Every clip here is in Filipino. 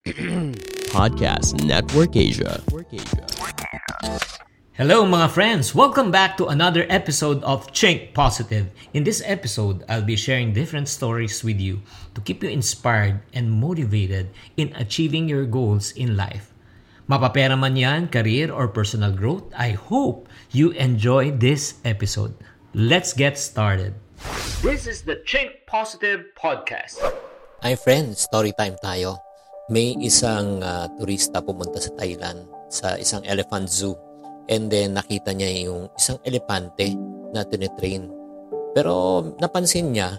Podcast Network Asia. Hello mga friends! Welcome back to another episode of Chink Positive. In this episode, I'll be sharing different stories with you to keep you inspired and motivated in achieving your goals in life. Mapapera man yan, career or personal growth, I hope you enjoy this episode. Let's get started. This is the Chink Positive Podcast. Hi friends, story time tayo. May isang uh, turista pumunta sa Thailand sa isang elephant zoo And then nakita niya yung isang elepante na tinitrain. Pero napansin niya,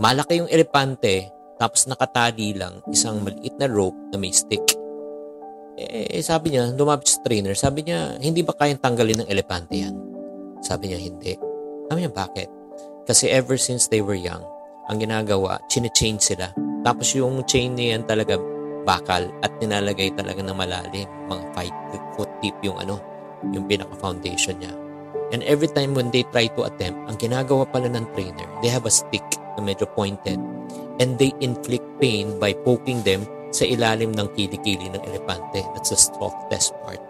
malaki yung elepante tapos nakatali lang isang maliit na rope na may stick. Eh, sabi niya, lumapit sa trainer, sabi niya, hindi ba kayang tanggalin ng elepante yan? Sabi niya, hindi. Sabi niya, bakit? Kasi ever since they were young, ang ginagawa, chine-chain sila. Tapos yung chain niya yan talaga bakal at nilalagay talaga ng malalim. Mga 5 foot deep yung ano, yung pinaka-foundation niya. And every time when they try to attempt, ang ginagawa pala ng trainer, they have a stick na medyo pointed and they inflict pain by poking them sa ilalim ng kilikili ng elepante. That's the softest part.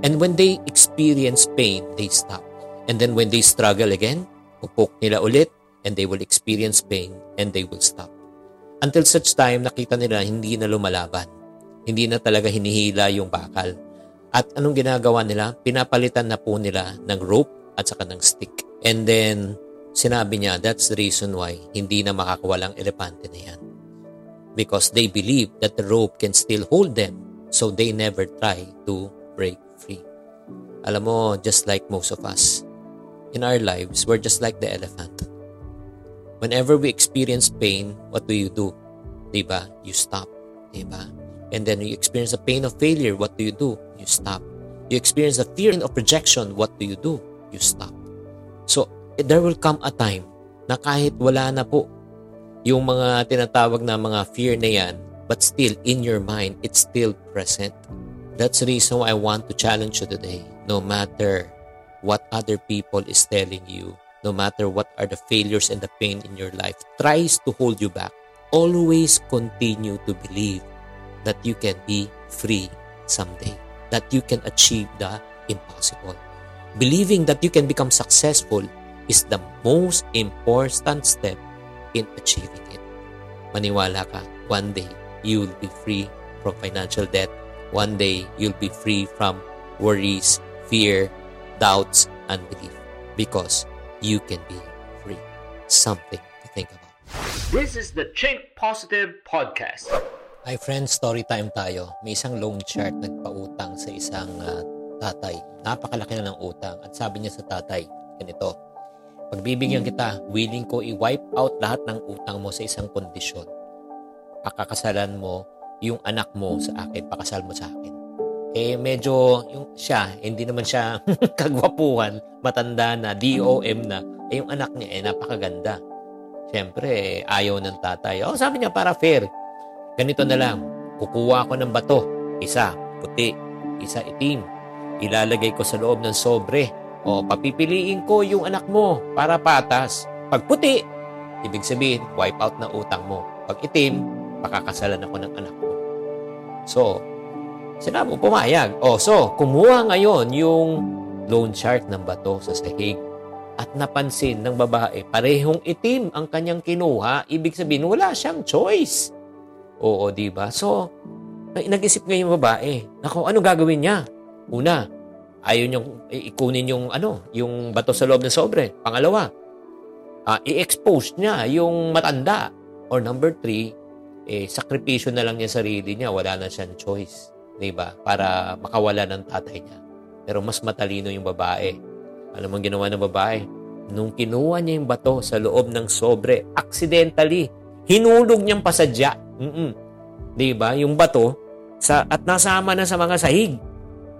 And when they experience pain, they stop. And then when they struggle again, pupoke nila ulit and they will experience pain and they will stop. Until such time, nakita nila hindi na lumalaban. Hindi na talaga hinihila yung bakal. At anong ginagawa nila? Pinapalitan na po nila ng rope at saka ng stick. And then, sinabi niya, that's the reason why hindi na makakawalang elepante na yan. Because they believe that the rope can still hold them. So they never try to break free. Alam mo, just like most of us, in our lives, we're just like the elephant. Whenever we experience pain, what do you do? Diba? You stop. Diba? And then you experience the pain of failure, what do you do? You stop. You experience the fear of rejection, what do you do? You stop. So, there will come a time na kahit wala na po yung mga tinatawag na mga fear na yan, but still in your mind, it's still present. That's the reason why I want to challenge you today. No matter what other people is telling you, no matter what are the failures and the pain in your life tries to hold you back, always continue to believe that you can be free someday, that you can achieve the impossible. Believing that you can become successful is the most important step in achieving it. Maniwala ka, one day you will be free from financial debt. One day you'll be free from worries, fear, doubts, and unbelief because you can be free. Something to think about. This is the Chink Positive Podcast. Hi friends, story time tayo. May isang loan shark nagpautang sa isang uh, tatay. Napakalaki na ng utang. At sabi niya sa tatay, ganito, Pagbibigyan kita, willing ko i-wipe out lahat ng utang mo sa isang kondisyon. Pakakasalan mo yung anak mo sa akin, pakasal mo sa akin. Eh medyo yung siya, hindi naman siya kagwapuhan, matanda na, DOM na. Eh yung anak niya eh napakaganda. Siyempre, eh, ayaw ng tatay. Oh, sabi niya para fair Ganito na lang, kukuha ko ng bato, isa puti, isa itim. Ilalagay ko sa loob ng sobre o papipiliin ko yung anak mo para patas. Pag puti, ibig sabihin, wipe out na utang mo. Pag itim, pakakasalan ako ng anak mo. So, sinabi mo pumayag. O, so, kumuha ngayon yung loan shark ng bato sa sahig at napansin ng babae, parehong itim ang kanyang kinuha, ibig sabihin, wala siyang choice. Oo, di ba? So, nag-isip ngayon yung babae, nako, ano gagawin niya? Una, ayaw niyang ikunin yung, ano, yung bato sa loob ng sobre. Pangalawa, uh, i-expose niya yung matanda. Or number three, eh, sakripisyo na lang niya sarili niya. Wala na siyang choice. Di ba? Para makawala ng tatay niya. Pero mas matalino yung babae. Alam mo ginawa ng babae? nung kinuha niya yung bato sa loob ng sobre, accidentally, hinulog niyang pasadya. Mm-mm. 'Di ba? Yung bato sa at nasama na sa mga sahig.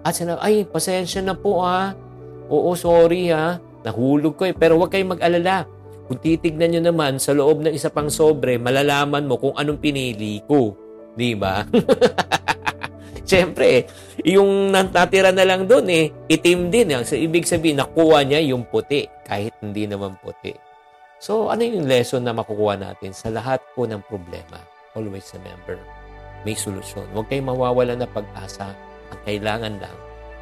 At sinabi, ay, pasensya na po ah. Oo, sorry ha. Nahulog ko eh. Pero huwag kayong mag-alala. Kung titignan nyo naman sa loob ng isa pang sobre, malalaman mo kung anong pinili ko. Di ba? Siyempre, yung natira na lang doon eh, itim din. Eh. So, ibig sabihin, nakuha niya yung puti kahit hindi naman puti. So, ano yung lesson na makukuha natin sa lahat po ng problema? Always remember, may solusyon. Huwag kayong mawawala na pag-asa. Ang kailangan lang,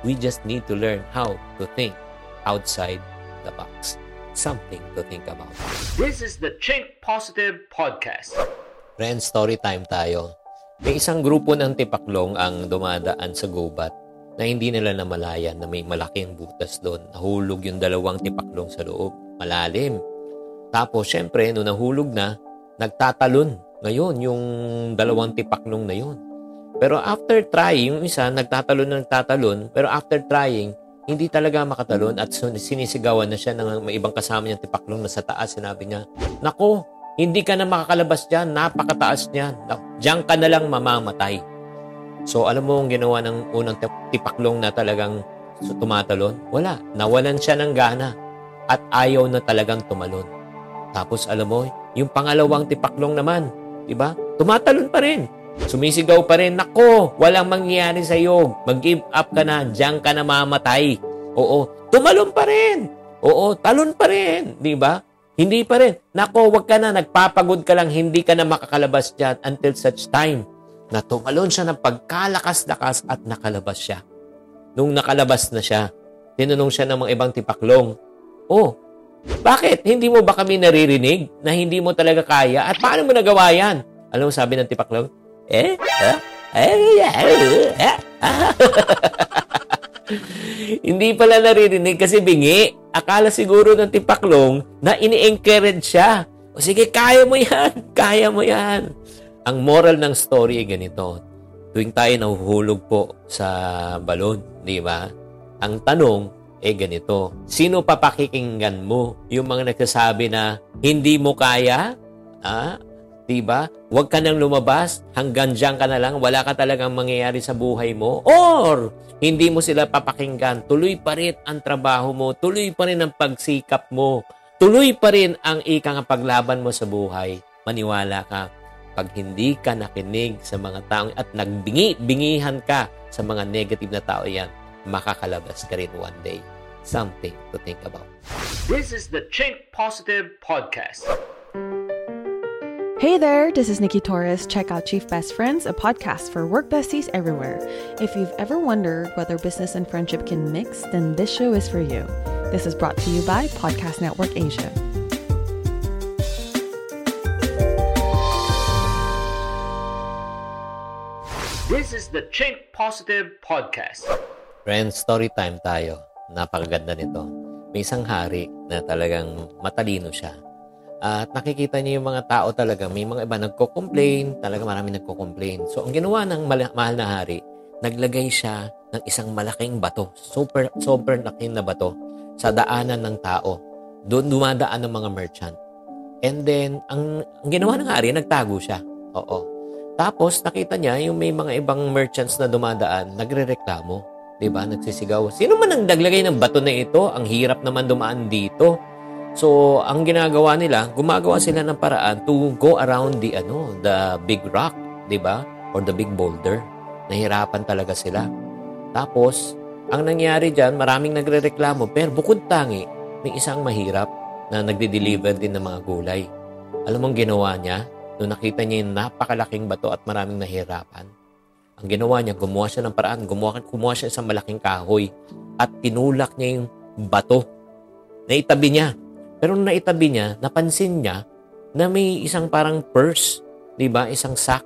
we just need to learn how to think outside the box. Something to think about. This is the Chink Positive Podcast. Friends, story time tayo. May isang grupo ng tipaklong ang dumadaan sa gubat na hindi nila namalayan na may malaking butas doon. Nahulog yung dalawang tipaklong sa loob. Malalim. Tapos, syempre, nung nahulog na, nagtatalon. Ngayon, yung dalawang tipaklong na yun. Pero after trying, yung isa, nagtatalon na nagtatalon. Pero after trying, hindi talaga makatalon at sinisigawan na siya ng may ibang kasama niyang tipaklong na sa taas. Sinabi niya, Nako, hindi ka na makakalabas dyan. Napakataas niyan. Diyan ka na lang mamamatay. So, alam mo ang ginawa ng unang tipaklong na talagang tumatalon? Wala. Nawalan siya ng gana at ayaw na talagang tumalon. Tapos, alam mo, yung pangalawang tipaklong naman, di ba? Tumatalon pa rin. Sumisigaw pa rin, Nako, walang mangyayari sa iyo. Mag-give up ka na. Diyan ka na mamatay. Oo. Tumalon pa rin. Oo, talon pa rin. Di ba? Hindi pa rin. Nako, wag ka na, nagpapagod ka lang, hindi ka na makakalabas dyan until such time na tumalon siya ng pagkalakas-lakas at nakalabas siya. Nung nakalabas na siya, tinanong siya ng mga ibang tipaklong, Oh, bakit? Hindi mo ba kami naririnig na hindi mo talaga kaya? At paano mo nagawa yan? Alam mo sabi ng tipaklong? Eh? Eh? Eh? Eh? Hindi pala naririnig kasi bingi. Akala siguro ng tipaklong na ini-encourage siya. O sige, kaya mo yan. Kaya mo yan. Ang moral ng story ay ganito. Tuwing tayo nahuhulog po sa balon, di ba? Ang tanong ay ganito. Sino papakikinggan mo? Yung mga nagsasabi na hindi mo kaya? Ah, Diba? Huwag ka nang lumabas, hanggang dyan ka na lang, wala ka talagang mangyayari sa buhay mo. Or, hindi mo sila papakinggan, tuloy pa rin ang trabaho mo, tuloy pa rin ang pagsikap mo, tuloy pa rin ang ikang paglaban mo sa buhay. Maniwala ka, pag hindi ka nakinig sa mga tao at nagbingi-bingihan ka sa mga negative na tao yan, makakalabas ka rin one day. Something to think about. This is the Chink Positive Podcast. Hey there, this is Nikki Torres. Check out Chief Best Friends, a podcast for work besties everywhere. If you've ever wondered whether business and friendship can mix, then this show is for you. This is brought to you by Podcast Network Asia. This is the Chink Positive Podcast. Friends, story time tayo. Napakaganda nito. May isang hari na talagang matalino siya at nakikita niyo yung mga tao talaga, may mga iba nagko-complain, talaga marami nagko-complain. So, ang ginawa ng mahal na hari, naglagay siya ng isang malaking bato, super, super laki na bato, sa daanan ng tao. Doon dumadaan ng mga merchant. And then, ang, ang ginawa ng hari, nagtago siya. Oo. Tapos, nakita niya yung may mga ibang merchants na dumadaan, nagre-reklamo. Diba? Nagsisigaw. Sino man ang naglagay ng bato na ito? Ang hirap naman dumaan dito. So, ang ginagawa nila, gumagawa sila ng paraan to go around the ano, the big rock, 'di ba? Or the big boulder. Nahirapan talaga sila. Tapos, ang nangyari diyan, maraming nagrereklamo, pero bukod tangi, may isang mahirap na nagde-deliver din ng mga gulay. Alam mo ang ginawa niya? Nung nakita niya yung napakalaking bato at maraming nahirapan, ang ginawa niya, gumawa siya ng paraan, gumawa, gumawa siya isang malaking kahoy at tinulak niya yung bato. Naitabi niya pero nung naitabi niya, napansin niya na may isang parang purse, di ba? Isang sack.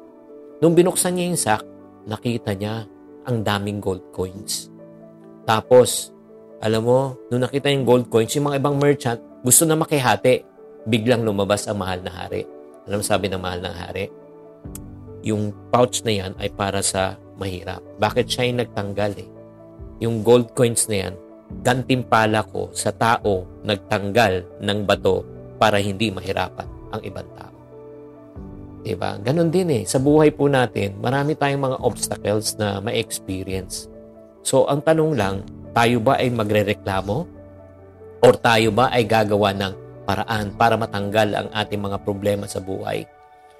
Nung binuksan niya yung sack, nakita niya ang daming gold coins. Tapos, alam mo, nung nakita yung gold coins, yung mga ibang merchant, gusto na makihati. Biglang lumabas ang mahal na hari. Alam sabi ng mahal na hari? Yung pouch na yan ay para sa mahirap. Bakit siya yung nagtanggal eh? Yung gold coins na yan, gantimpala ko sa tao nagtanggal ng bato para hindi mahirapan ang ibang tao. Diba? Ganon din eh. Sa buhay po natin, marami tayong mga obstacles na ma-experience. So, ang tanong lang, tayo ba ay magrereklamo? Or tayo ba ay gagawa ng paraan para matanggal ang ating mga problema sa buhay?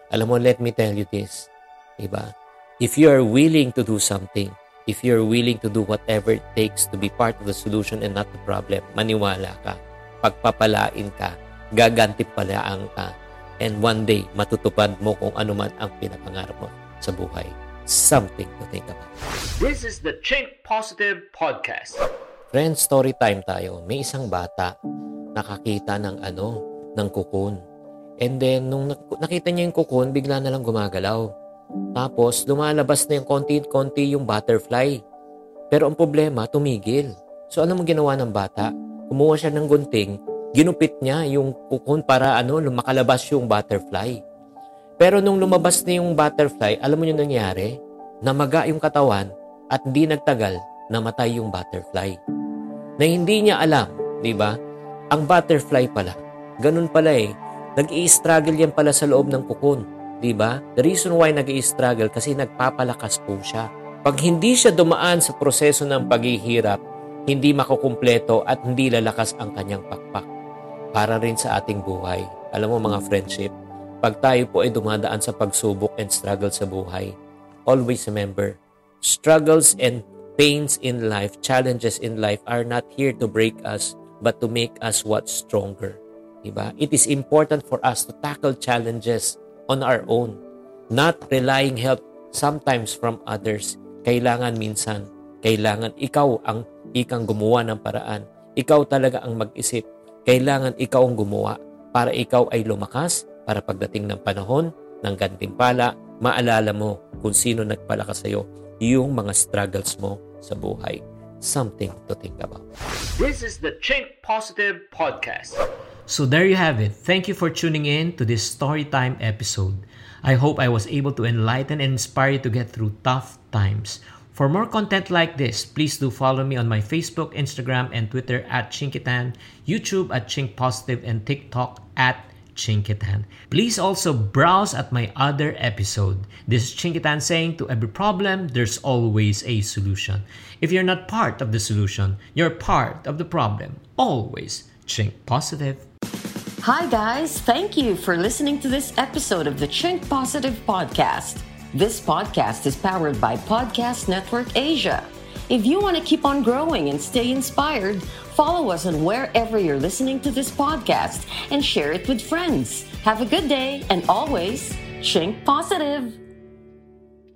Alam mo, let me tell you this. Diba? If you are willing to do something, if you're willing to do whatever it takes to be part of the solution and not the problem, maniwala ka, pagpapalain ka, gagantimpalaan ka, and one day matutupad mo kung ano man ang pinapangarap mo sa buhay. Something to think about. This is the Chink Positive Podcast. Friends, story time tayo. May isang bata nakakita ng ano, ng kukun. And then, nung nakita niya yung kukun, bigla na lang gumagalaw. Tapos, lumalabas na yung konti-konti yung butterfly. Pero ang problema, tumigil. So, ano mo ginawa ng bata? Kumuha siya ng gunting, ginupit niya yung kukun para ano, lumakalabas yung butterfly. Pero nung lumabas na yung butterfly, alam mo yung nangyari? Namaga yung katawan at hindi nagtagal, namatay yung butterfly. Na hindi niya alam, di ba? Ang butterfly pala, ganun pala eh. Nag-i-struggle yan pala sa loob ng kukun 'di ba? The reason why nag-i-struggle kasi nagpapalakas po siya. Pag hindi siya dumaan sa proseso ng paghihirap, hindi makukumpleto at hindi lalakas ang kanyang pakpak. Para rin sa ating buhay. Alam mo mga friendship, pag tayo po ay dumadaan sa pagsubok and struggle sa buhay, always remember, struggles and pains in life, challenges in life are not here to break us, but to make us what stronger. Diba? It is important for us to tackle challenges on our own, not relying help sometimes from others. Kailangan minsan, kailangan ikaw ang ikang gumawa ng paraan. Ikaw talaga ang mag-isip. Kailangan ikaw ang gumawa para ikaw ay lumakas para pagdating ng panahon ng gantimpala, maalala mo kung sino nagpalakas sa iyo, yung mga struggles mo sa buhay. Something to think about. This is the Chink Positive Podcast. So there you have it. Thank you for tuning in to this Storytime episode. I hope I was able to enlighten and inspire you to get through tough times. For more content like this, please do follow me on my Facebook, Instagram, and Twitter at Chinkitan, YouTube at Chink Positive, and TikTok at Chinkitan. Please also browse at my other episode. This is Chinkitan saying to every problem, there's always a solution. If you're not part of the solution, you're part of the problem. Always Chink Positive. Hi, guys. Thank you for listening to this episode of the Chink Positive Podcast. This podcast is powered by Podcast Network Asia. If you want to keep on growing and stay inspired, follow us on wherever you're listening to this podcast and share it with friends. Have a good day and always Chink Positive.